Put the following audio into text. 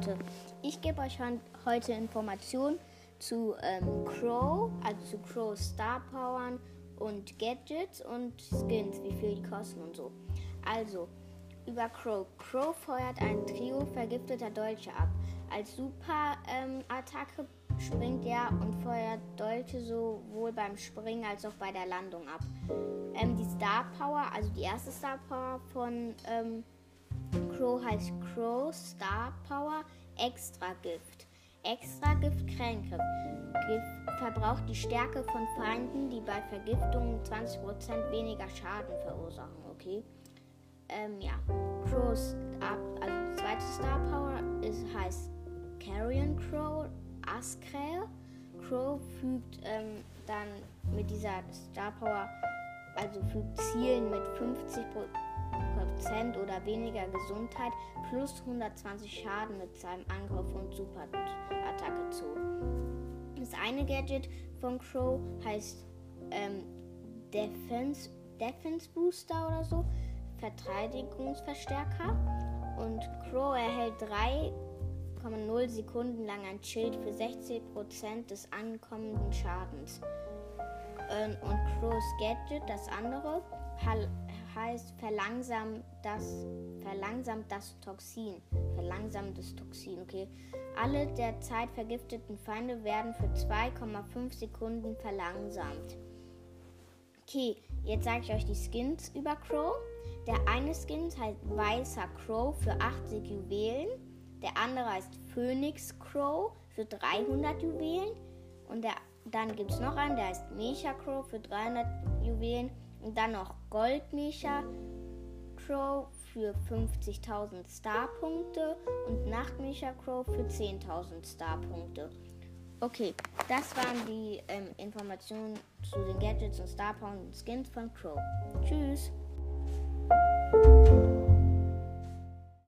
Leute, ich gebe euch heute Informationen zu ähm, Crow, also zu Crow Star Powern und Gadgets und Skins, wie viel die kosten und so. Also, über Crow. Crow feuert ein Trio vergifteter Dolche ab. Als Super-Attacke ähm, springt er und feuert Dolche sowohl beim Springen als auch bei der Landung ab. Ähm, die Star Power, also die erste Star Power von ähm, Crow heißt Crow Star Power Extra Gift. Extra Gift Kränke. Gift verbraucht die Stärke von Feinden, die bei Vergiftung 20% weniger Schaden verursachen, okay? Ähm, ja. Crow Star, also zweite Star Power ist, heißt Carrion Crow Askrell. Crow fügt ähm, dann mit dieser Star Power, also fügt Zielen mit 50% Prozent oder weniger Gesundheit plus 120 Schaden mit seinem Angriff und Superattacke zu. Das eine Gadget von Crow heißt ähm, Defense, Defense Booster oder so, Verteidigungsverstärker. Und Crow erhält 3,0 Sekunden lang ein Schild für 60% des ankommenden Schadens. Ähm, und Crows Gadget, das andere, heißt verlangsamt das, verlangsamt das Toxin. Verlangsamt das Toxin, okay. Alle derzeit vergifteten Feinde werden für 2,5 Sekunden verlangsamt. Okay, jetzt sage ich euch die Skins über Crow. Der eine Skin heißt Weißer Crow für 80 Juwelen. Der andere heißt Phoenix Crow für 300 Juwelen. Und der, dann gibt es noch einen, der heißt Mecha Crow für 300 Juwelen. Und dann noch Goldmecher Crow für 50.000 Starpunkte und Nachtmecher Crow für 10.000 Starpunkte. Okay, das waren die ähm, Informationen zu den Gadgets und Starpunkten und Skins von Crow. Tschüss!